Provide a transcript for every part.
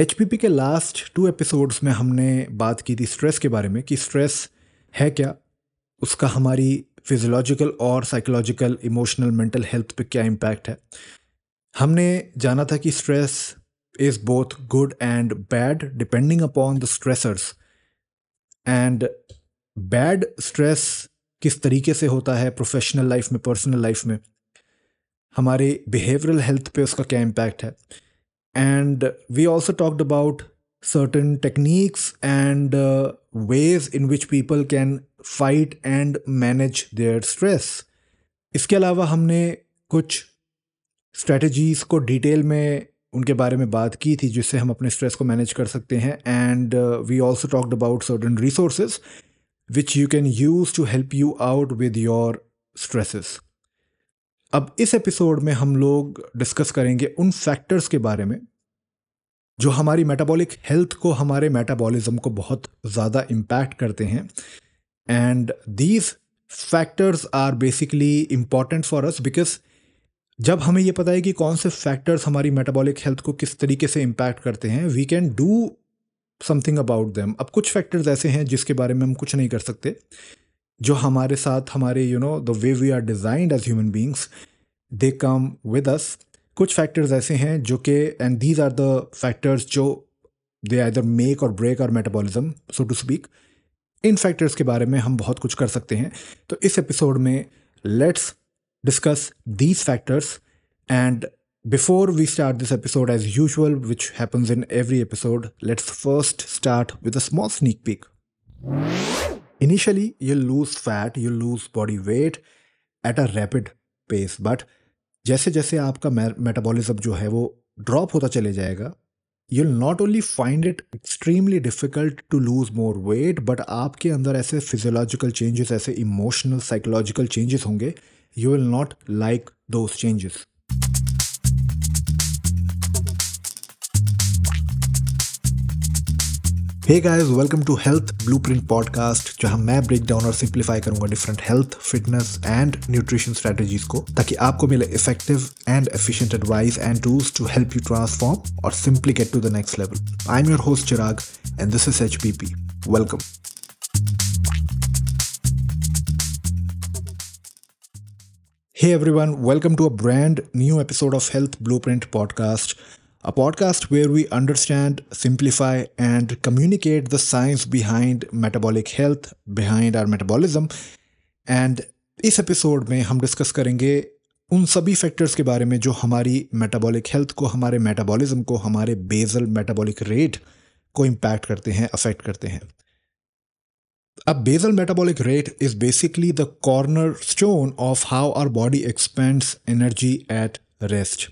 HPP के last two episodes में हमने बात की थी स्ट्रेस के बारे में कि स्ट्रेस है क्या? उसका हमारी फिजियोलॉजिकल और साइकोलॉजिकल इमोशनल मेंटल हेल्थ पे क्या इम्पैक्ट है? हमने जाना था कि stress is both good and bad depending upon the stressors and bad stress किस तरीके से होता है प्रोफेशनल लाइफ में पर्सनल लाइफ में? हमारे बिहेवियरल हेल्थ पे उसका क्या इम्पैक्ट है? And we also talked about certain techniques and uh, ways in which people can fight and manage their stress. इसके अलावा हमने कुछ स्ट्रेटजीज़ को डिटेल में उनके बारे में बात की थी जिससे हम अपने स्ट्रेस को मैनेज कर सकते हैं and we also talked about certain resources which you can use to help you out with your stresses अब इस एपिसोड में हम लोग डिस्कस करेंगे उन फैक्टर्स के बारे में, जो हमारी मेटाबॉलिक हेल्थ को हमारे मेटाबॉलिज्म को बहुत ज़्यादा इम्पैक्ट करते हैं। And these factors are basically important for us because जब हमें ये पता है कि कौन से फैक्टर्स हमारी मेटाबॉलिक हेल्थ को किस तरीके से इम्पैक्ट करते हैं we can do something about them अब कुछ फैक्टर्स ऐसे हैं जिसके बारे में हम कुछ नहीं कर सकते। जो हमारे साथ, हमारे you know the way we are designed as human beings they come with us कुछ फैक्टर्स ऐसे हैं जो कि and these are the factors जो दे आइदर मेक और ब्रेक और मेटाबॉलिज्म सो टू स्पीक इन फैक्टर्स के बारे में हम बहुत कुछ कर सकते हैं। तो इस एपिसोड में let's discuss these factors and before we start this episode as usual which happens in every episode let's first start with a small sneak peek initially you lose fat you lose body weight at a rapid pace but जैसे जैसे आपका metabolism जो है वो drop होता चले जाएगा you not only find it extremely difficult to lose more weight but आपके अंदर ऐसे फिजियोलॉजिकल चेंजेस ऐसे इमोशनल साइकोलॉजिकल चेंजेस होंगे you will not like those changes hey guys welcome to health blueprint podcast जहाँ मैं ब्रेक डाउन और simplify करूँगा different health fitness and nutrition strategies को ताकि आपको मिले effective and efficient advice and tools to help you transform और simply get to the next level I am your host Chirag and this is H welcome Hey everyone, welcome to a brand new episode of Health Blueprint Podcast. A podcast where we understand, simplify, and communicate the science behind metabolic health, behind our metabolism. And इस episode में हम discuss करेंगे उन सभी factors के बारे में जो हमारी मेटाबॉलिक हेल्थ को हमारे मेटाबॉलिज्म को हमारे बेजल मेटाबॉलिक रेट को इम्पैक्ट करते हैं अफेक्ट करते हैं अब metabolic rate is basically the cornerstone of how our body expends energy at rest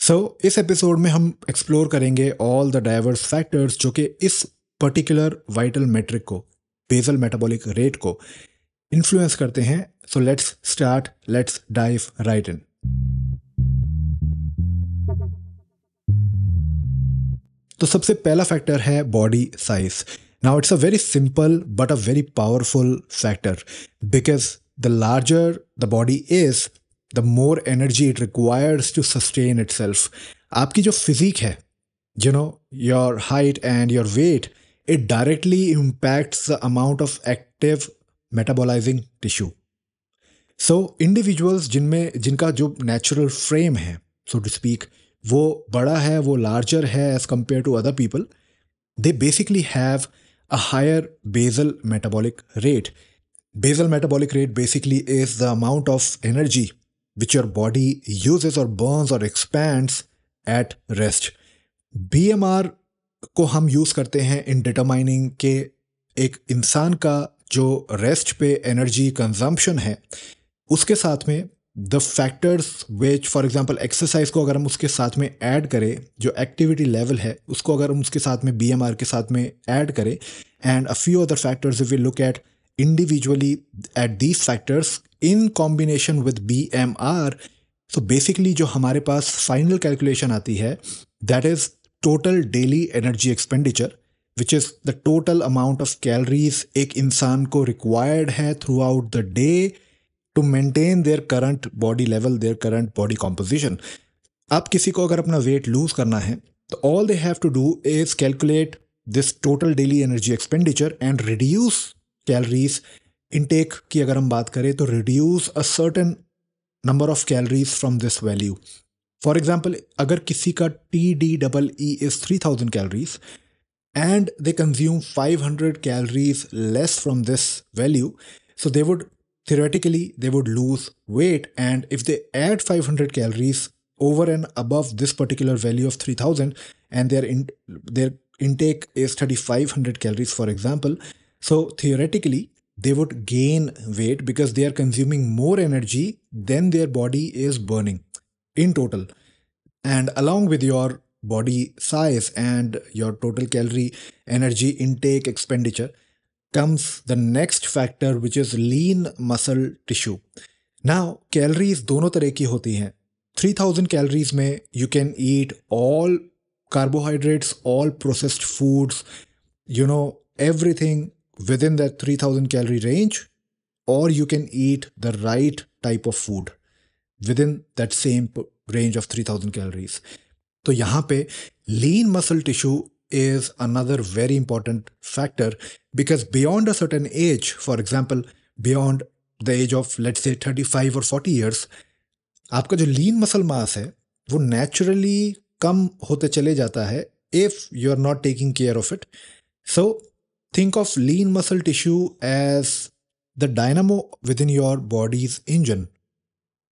so so, इस एपिसोड में हम एक्सप्लोर करेंगे ऑल द डाइवर्स फैक्टर्स जो कि इस पर्टिकुलर वाइटल मेट्रिक को बेजल मेटाबॉलिक रेट को इन्फ्लुएंस करते हैं। So let's start let's dive right in तो सबसे पहला फैक्टर है body size now it's a very simple but a very powerful factor because the larger the body is the more energy it requires to sustain itself आपकी जो physique है you know your height and your weight it directly impacts the amount of active metabolising tissue so individuals जिनमें जिनका जो natural frame है सो to speak वो बड़ा है वो लार्जर है as compared to other people they basically have a higher basal metabolic rate basal metabolic rate basically is the amount of energy which your body uses or burns or expands at rest. BMR को हम use करते हैं in determining के एक इंसान का जो rest पे एनर्जी कंजम्पशन है, उसके साथ में the factors which for example exercise को अगर हम उसके साथ में ऐड करें, जो एक्टिविटी लेवल है, उसको अगर हम उसके साथ में BMR के साथ में ऐड करें and a few other factors we look at individually at these factors in combination with B M R so basically जो हमारे पास फाइनल कैलकुलेशन आती है that is total daily energy expenditure which is the total amount of calories एक इंसान को required है throughout the day to maintain their current body level their current body composition आप किसी को अगर अपना वेट लूज करना है तो all they have to do is calculate this total daily energy expenditure and reduce calories intake की अगर हम बात करें तो reduce a certain number of calories from this value for example अगर किसी का T D double E is three thousand calories and they consume five hundred calories less from this value so they would theoretically they would lose weight and if they add five hundred calories over and above this particular value of three thousand and there their intake is thirty five hundred calories for example so theoretically they would gain weight because they are consuming more energy than their body is burning in total and along with your body size and your total calorie energy intake expenditure comes the next factor which is lean muscle tissue now calories दोनों तरह की होती हैं 3000 calories में you can eat all carbohydrates, all processed foods, you know, everything within that 3000 calorie range, or you can eat the right type of food within that same range of 3000 calories. So, यहाँ पे lean muscle tissue is another very important factor because beyond a certain age, for example, beyond the age of let's say 35 or 40 years, आपका जो lean muscle mass है वो naturally कम होते चले जाता है if you are not taking care of it so Think of lean muscle tissue as the dynamo within your bodies engine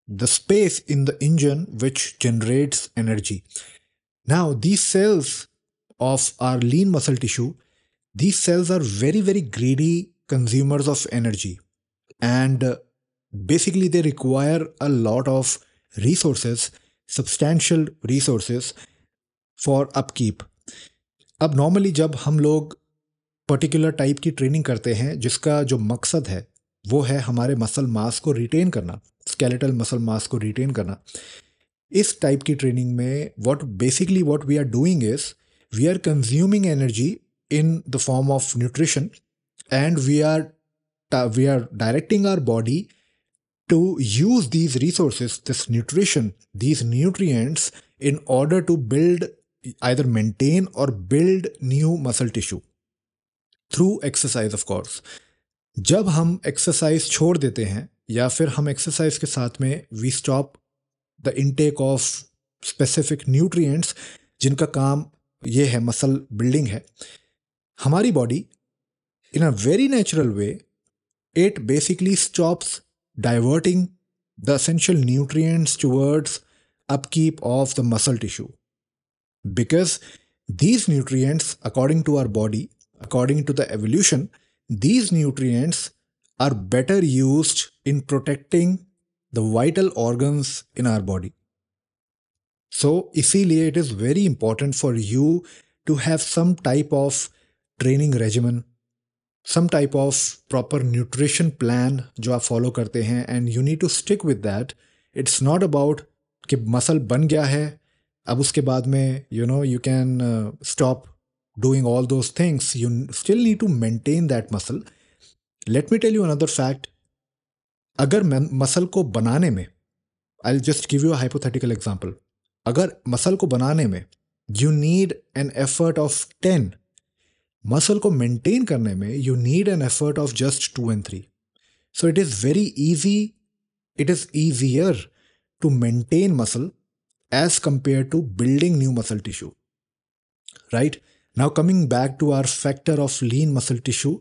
the space in the engine which generates energy. Now, these cells of our lean muscle tissue, these cells are very, very greedy consumers of energy. And uh, basically, they require a lot of resources, substantial resources for upkeep. अब normally जब हम लोग particular type की training करते हैं जिसका जो मकसद है वो है हमारे मसल मास को रिटेन करना स्केलेटल मसल मास को रिटेन करना। इस टाइप की ट्रेनिंग में what basically what we are doing is we are consuming energy in the form of nutrition and we are we are directing our body to use these resources, this nutrition these nutrients, in order to build either maintain or build new muscle tissue. Through exercise of course जब हम exercise छोड़ देते हैं, या फिर हम exercise के साथ में we stop the intake of specific nutrients जिनका काम ये है मसल बिल्डिंग है, हमारी body in a very natural way it basically stops diverting the essential nutrients towards upkeep of the muscle tissue because these nutrients according to our body according to the evolution, these nutrients are better used in protecting the vital organs in our body. So, इसीलिए it is very important for you to have some type of training regimen some type of proper nutrition plan जो आप follow करते हैं and you need to stick with that it's not about कि muscle बन गया है अब उसके बाद में you know you can stop doing all those things you still need to maintain that muscle let me tell you another fact अगर muscle को बनाने में I just give you hypothetical example अगर मसल को बनाने में you need an effort of ten muscle को maintain करने में you need an effort of just two and three so it is very easy it is easier to maintain muscle as compared to building new muscle tissue right now coming back to our factor of lean muscle tissue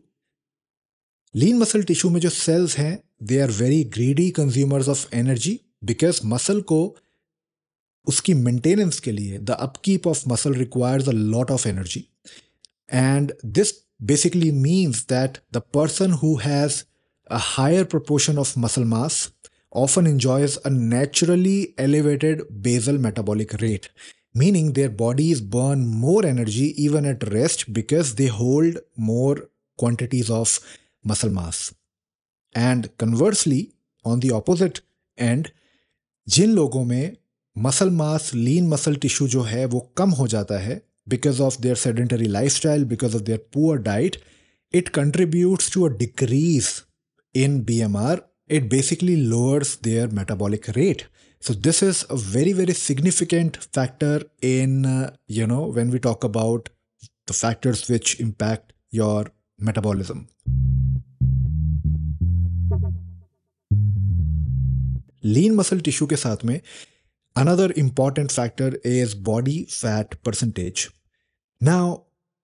lean muscle tissue में जो cells हैं they are very greedy consumers of energy because muscle को उसकी maintenance के लिए the upkeep of muscle requires a lot of energy And this basically means that the person who has a higher proportion of muscle mass often enjoys a naturally elevated basal metabolic rate, meaning their bodies burn more energy even at rest because they hold more quantities of muscle mass. And conversely, on the opposite end, जिन लोगों में muscle mass lean muscle tissue जो है वो कम हो जाता है because of their sedentary lifestyle, because of their poor diet, it contributes to a decrease in BMR. It basically lowers their metabolic rate, So this is a very very significant factor in uh, you know when we talk about the factors which impact your metabolism. Lean muscle tissue के साथ में another important factor is body fat percentage now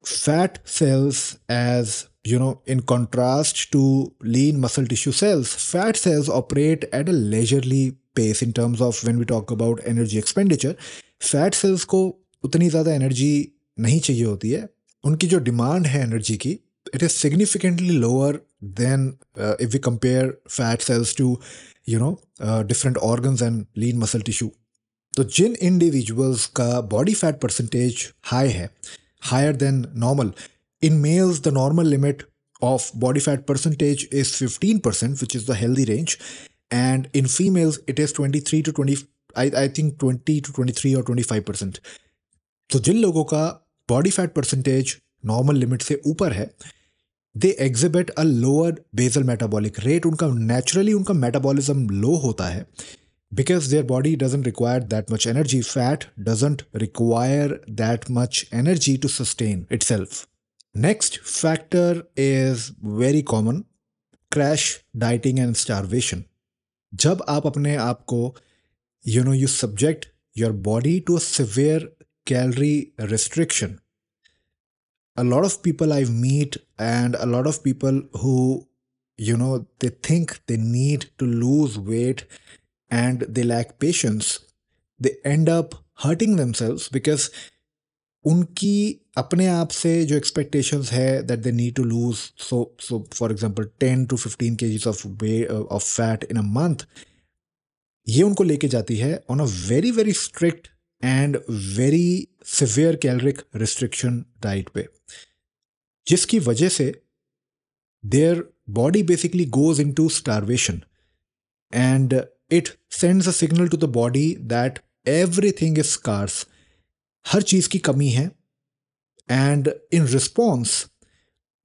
fat cells as you know in contrast to lean muscle tissue cells fat cells operate at a leisurely pace in terms of when we talk about energy expenditure fat cells को उतनी ज़्यादा energy नहीं चाहिए होती है। उनकी जो demand है एनर्जी की it is significantly lower than if we compare fat cells to you know different organ and lean muscle tissue तो जिन इंडिविजुअल्स का बॉडी फैट परसेंटेज हाई है higher than normal in males the normal limit of body fat percentage is 15% which is the healthy range and in females it is 23 to 20 I, I think 20 to 23 or 25% तो जिन लोगों का body fat percentage normal limit से ऊपर है they exhibit a lower basal metabolic rate उनका naturally उनका metabolism low होता है because their body doesn't require that much energy. Fat doesn't require that much energy to sustain itself. Next factor is very common crash dieting and starvation. जब आप अपने आप को you know you subject your body to a severe calorie restriction a lot of people I meet and a lot of people who, you know, they think they need to lose weight and they lack patience, they end up hurting themselves because उनकी अपने आप से जो expectations है that they need to lose so so for example ten to fifteen K Gs of weight of fat in a month ये उनको लेके जाती है on a very very strict and very severe caloric restriction diet पे, जिसकी वजह से their body basically goes into starvation and it sends a signal to the body that everything is scarce हर चीज़ की कमी है। एंड इन रिस्पॉन्स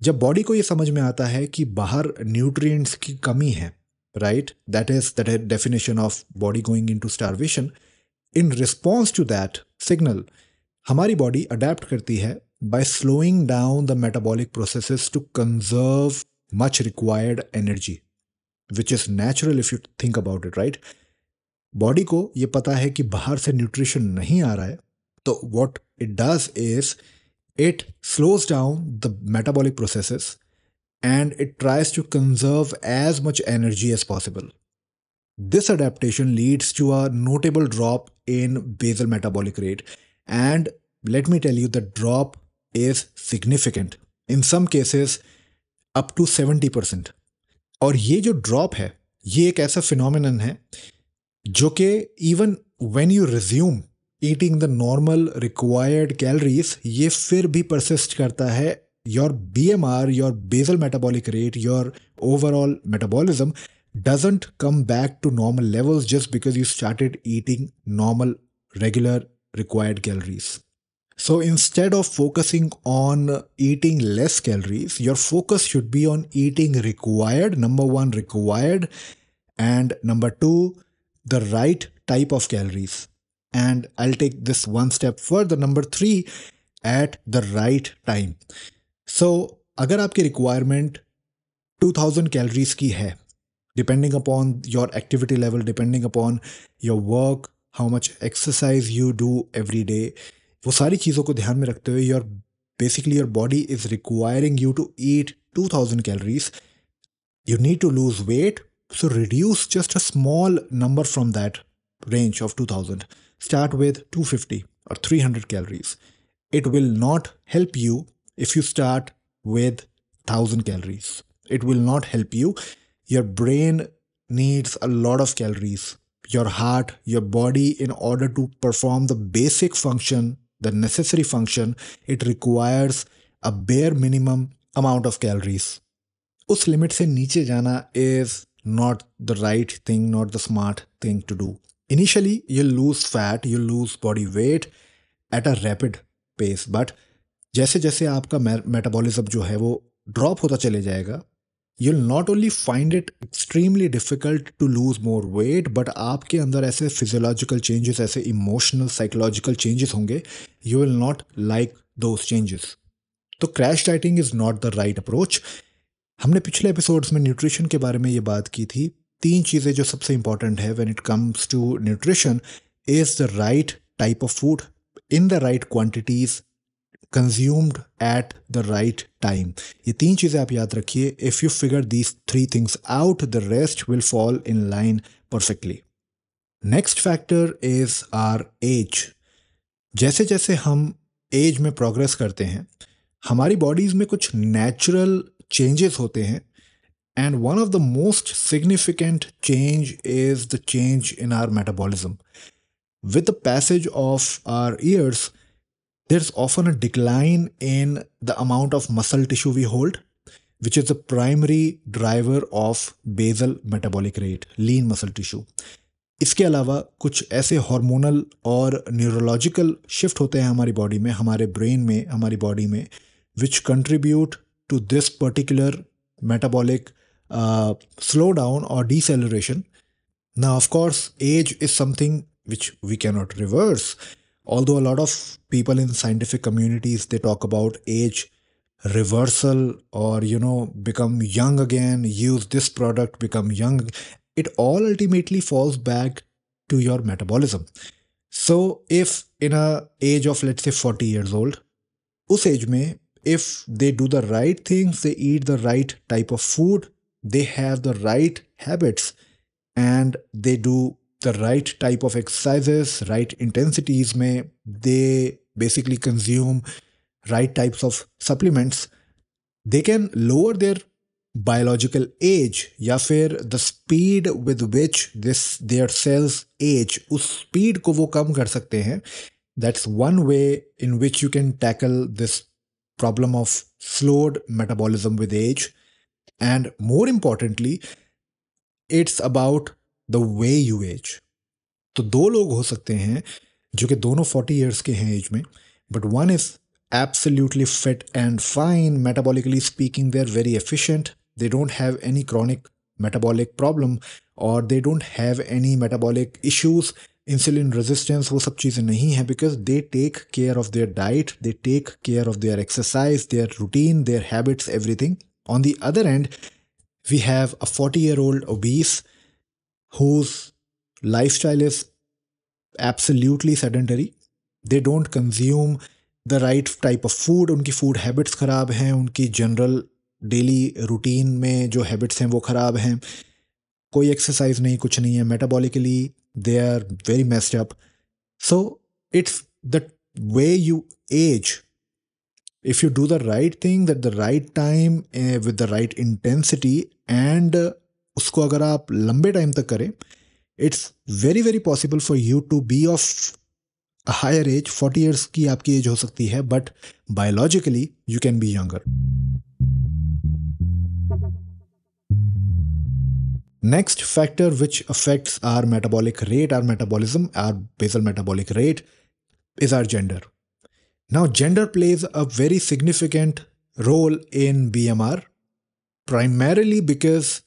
जब body को ये समझ में आता है कि बाहर न्यूट्रिएंट्स की कमी है right that is that definition of body going into starvation in response to that signal हमारी बॉडी अडेप्ट करती है by slowing down the metabolic processes to conserve much required energy, which is natural if you think about it, right? Body को ये पता है कि बाहर से न्यूट्रिशन नहीं आ रहा है तो what it does is it slows down the metabolic processes and it tries to conserve as much energy as possible. This adaptation leads to a notable drop in basal metabolic rate. And let me tell you, the drop is significant. In some cases, up to 70%. और ये जो drop है ये एक ऐसा phenomenon है जो कि even when you resume Eating the normal required calories ये फिर भी परसिस्ट करता है your B M R your basal metabolic rate your overall metabolism doesn't come back to normal levels just because you started eating normal regular required calories so instead of focusing on eating less calories, your focus should be on eating required, number one, required, and number two, the right type of calories. And I'll take this one step further. Number three, at the right time. So अगर आपकी requirement 2000 calories की है depending upon your activity level depending upon your work how much exercise you do every day वो सारी चीज़ों को ध्यान में रखते हुए your basically your body is requiring you to eat two thousand calories you need to lose weight so reduce just a small number from that range of 2000 start with 250 or 300 calories it will not help you if you start with 1000 calories it will not help you your brain needs a lot of calories your heart your body in order to perform the basic function the necessary function, it requires a bare minimum amount of calories. उस limit से नीचे जाना is not the right thing not the smart thing to do Initially you lose fat you lose body weight at a rapid pace but जैसे जैसे आपका metabolism जो है वो ड्रॉप होता चले जाएगा you not only find it extremely difficult to lose more weight but आपके अंदर ऐसे फिजियोलॉजिकल चेंजेस ऐसे इमोशनल साइकोलॉजिकल चेंजेस होंगे you will not like those changes तो crash dieting is not the right approach हमने पिछले एपिसोड्स में nutrition के बारे में ये बात की थी तीन चीज़ें जो सबसे इंपॉर्टेंट है when it comes to nutrition is the right type of food in the right quantities consumed at the right time ये तीन चीज़ें आप याद रखिए। If you figure these three things out the rest will fall in line perfectly next factor is our age जैसे जैसे हम as में प्रोग्रेस करते हैं, हमारी बॉडीज में कुछ नेचुरल चेंजेस होते हैं and one of the most significant change is the change in our metabolism with the passage of our years there's often a decline in the amount of muscle tissue we hold which is the primary driver of basal metabolic rate lean muscle tissue इसके अलावा कुछ ऐसे hormonal और neurological shift होते हैं हमारी body में हमारे ब्रेन में हमारी बॉडी में which contribute to this particular metabolic uh, slowdown or deceleration. Now, of course, age is something which we cannot reverse. Although a lot of people in scientific communities they talk about age reversal or you know become young again, use this product, become young. It all ultimately falls back to your metabolism. So if in a age of let's say 40 years old, उस as में if they do the right things, they eat the right type of food, they have the right habits, and they do the right type of exercises, right intensities, may they basically consume right types of supplements, they can lower their biological age या फिर the speed with which this their cells age उस speed को वो कम कर सकते हैं that's one way in which you can tackle this problem of slowed metabolism with age. And more importantly, it's about the way you age. तो दो लोग हो सकते हैं जो कि दोनों 40 ईयर्स के हैं एज में but one is absolutely fit and fine metabolically speaking they're very efficient they don't have any chronic metabolic problem or they don't have any metabolic issues insulin resistance वो सब चीज़ें नहीं हैं because they take care of their diet they take care of their exercise their routine their habits everything on the other end we have a 40 year old obese whose lifestyle is absolutely sedentary they don't consume the right type of food उनकी food habits ख़राब हैं उनकी general daily routine में जो habits हैं वो ख़राब हैं कोई एक्सरसाइज नहीं कुछ नहीं है metabolically they are very messed up so it's the way you age if you do the right thing at the right time uh, with the right intensity and uh, उसको अगर आप लंबे टाइम तक करें it's very very possible for you to be of higher age forty years की आपकी as हो सकती है but biologically you can be younger Next factor which affects our metabolic rate, our metabolism, our basal metabolic rate is our gender. Now, gender plays a very significant role in BMR, primarily because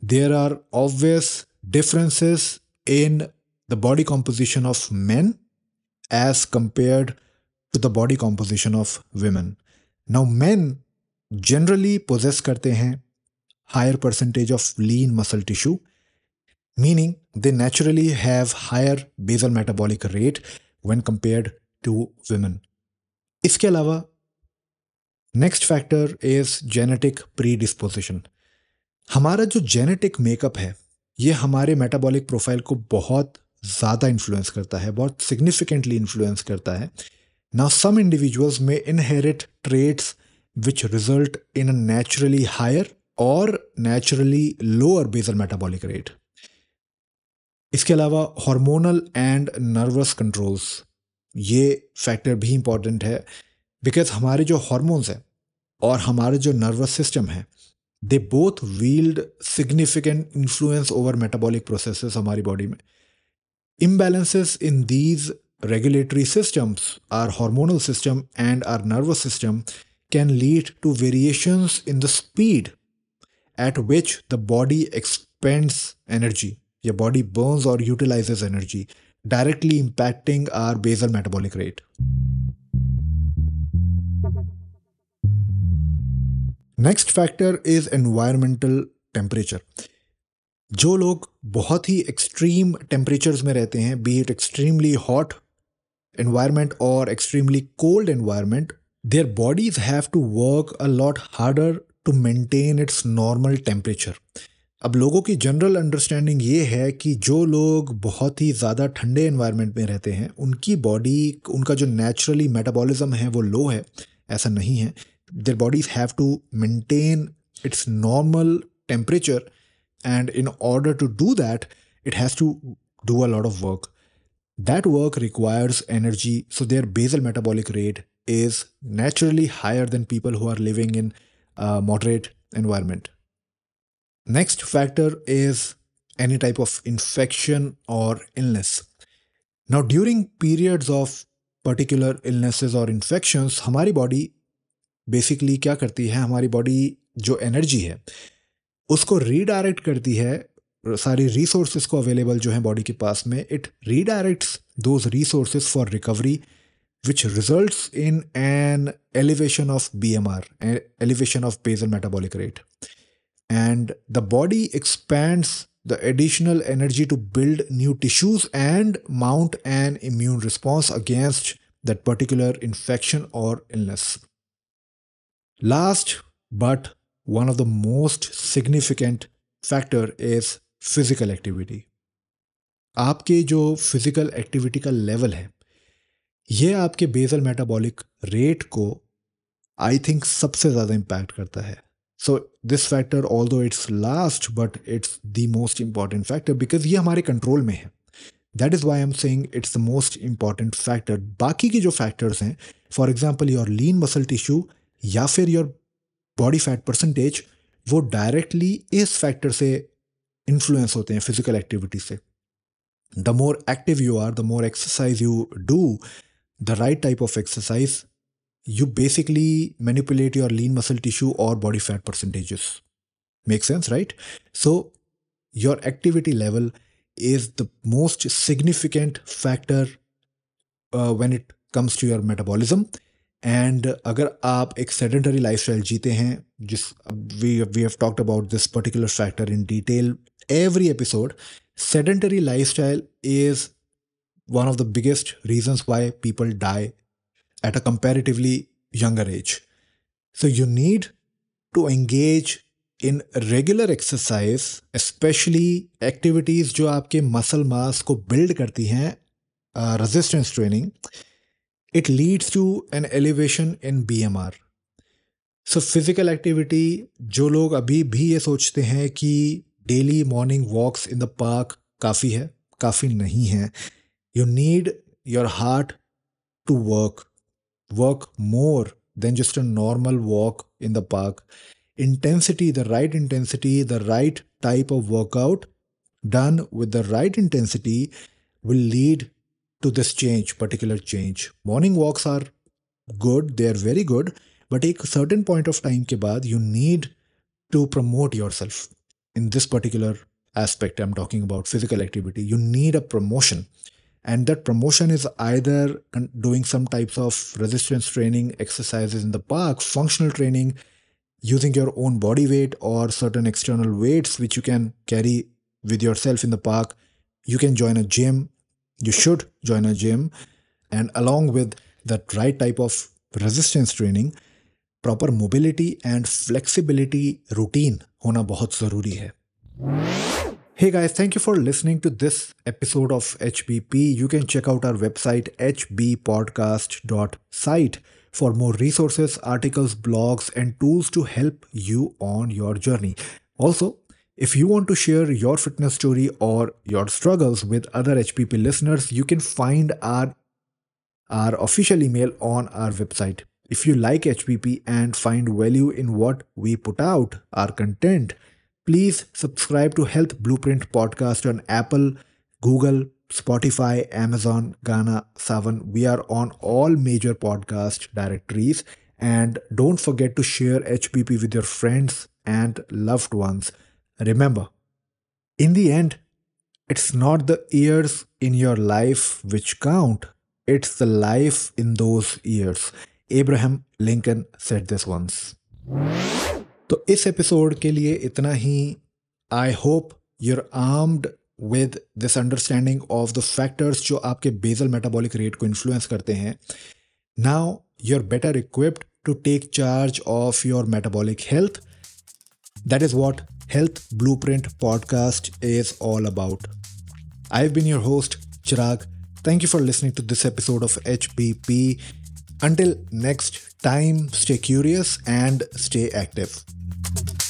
there are obvious differences in the body composition of men as compared to the body composition of women. Now, men generally possess करते हैं higher percentage of lean muscle tissue, meaning they naturally have higher basal metabolic rate when compared to women. इसके अलावा next factor is genetic predisposition हमारा जो genetic makeup है, ये हमारे metabolic profile को बहुत ज़्यादा इन्फ्लुएंस करता है, बहुत सिग्निफिकेंटली इन्फ्लुएंस करता है। नाउ सम इंडिविजुअल्स में inherit traits which result in a naturally higher और naturally lower basal metabolic rate इसके अलावा हार्मोनल एंड नर्वस कंट्रोल्स ये फैक्टर भी इंपॉर्टेंट है बिकॉज़ हमारे जो हॉर्मोन्स हैं और हमारे जो नर्वस सिस्टम है they both wield significant influence over metabolic process हमारी बॉडी में. Imbalances in these regulatory systems our hormonal system and our nervous system can lead to variations in the speed at which the body expends energy या body burns और utilises energy directly impacting our basal metabolic rate. Next factor is environmental temperature जो लोग बहुत ही extreme temperatures में रहते हैं be it extremely hot environment और extremely cold environment their bodies have to work a lot harder to maintain its normal temperature अब लोगों की जनरल अंडरस्टैंडिंग ये है कि जो लोग बहुत ही ज़्यादा ठंडे इन्वायरमेंट में रहते हैं, उनकी बॉडी उनका जो नेचुरली मेटाबॉलिज्म है, वो लो है, ऐसा नहीं है। Their bodies have to maintain its normal temperature and in order to do that it has to do a lot of work that work requires energy so their basal metabolic rate is naturally higher than people who are living in moderate environment next factor is any type of infection और illness now during periods of particular illnesses और infections हमारी body basically क्या करती है? हमारी body जो energy है, उसको रीडायरेक्ट करती है। सारी रिसोर्सेज को अवेलेबल जो है बॉडी के पास में it redirects those resources for recovery which result in an elevation of B M R elevation of basal metabolic rate And the body expands the additional energy to build new tissues and mount an immune response against that particular infection or illness. Last but one of the most significant factor is physical activity आपके जो physical activity का level है ये आपके basal metabolic rate को I think सबसे ज़्यादा impact करता है so this factor although it's last but it's the most important factor because ये हमारे कंट्रोल में है that is why I'm saying it's the most important factor बाकी के जो फैक्टर्स हैं for example your lean muscle tissue या फिर योर बॉडी फैट परसेंटेज वो डायरेक्टली इस फैक्टर से इन्फ्लुएंस होते हैं फिजिकल एक्टिविटी से the more active you are the more exercise you do the right type of exercise you basically manipulate your lean muscle tissue or body fat percentages. Make sense, right? So, your activity level is the most significant factor uh, when it comes to your metabolism. And अगर आप एक sedentary life जीते हैं जिस we we have talked about this particular factor in detail every episode sedentary lifestyle is one of the biggest reasons why people die at a comparatively younger age. So you need to engage in regular exercise, especially activities जो आपके muscle mass को build करती हैं resistance training it leads to an elevation in BMR. So physical activity जो लोग अभी भी ये सोचते हैं कि daily morning walks in the park काफ़ी है काफ़ी नहीं है you need your heart to work work more than just a normal walk in the park. Intensity, the right intensity, the right type of workout done with the right intensity will lead to this change, particular change. Morning walks are good, they are very good, but at a certain point of time, ke baad, you need to promote yourself in this particular aspect I'm talking about physical activity. You need a promotion. And that promotion is either doing some types of resistance training exercises in the park, functional training, using your own body weight or certain external weights which you can carry with yourself in the park. You can join a gym. You should join a gym. And along with that right type of resistance training proper mobility and flexibility routine hona bahut zaruri hai Hey guys, thank you for listening to this episode of HBP. You can check out our website hbpodcast.site for more resources, articles, blogs, and tools to help you on your journey. Also, if you want to share your fitness story or your struggles with other HBP listeners, you can find our, our official email on our website. If you like HBP and find value in what we put out, our content, please subscribe to Health Blueprint podcast on Apple, Google, Spotify, Amazon, Ghana, Savan. We are on all major podcast directories. And don't forget to share HBP with your friends and loved ones. Remember, in the end, it's not the years in your life which count, it's the life in those years. Abraham Lincoln said this once. तो इस episode के लिए इतना ही। I hope you're armed with this understanding of the factors जो आपके basal metabolic rate को influence करते हैं। Now you are better equipped to take charge of your metabolic health that is what health blueprint podcast is all about I have been your host Chirag Thank you for listening to this episode of HBP. Until next time, stay curious and stay active. Thank you.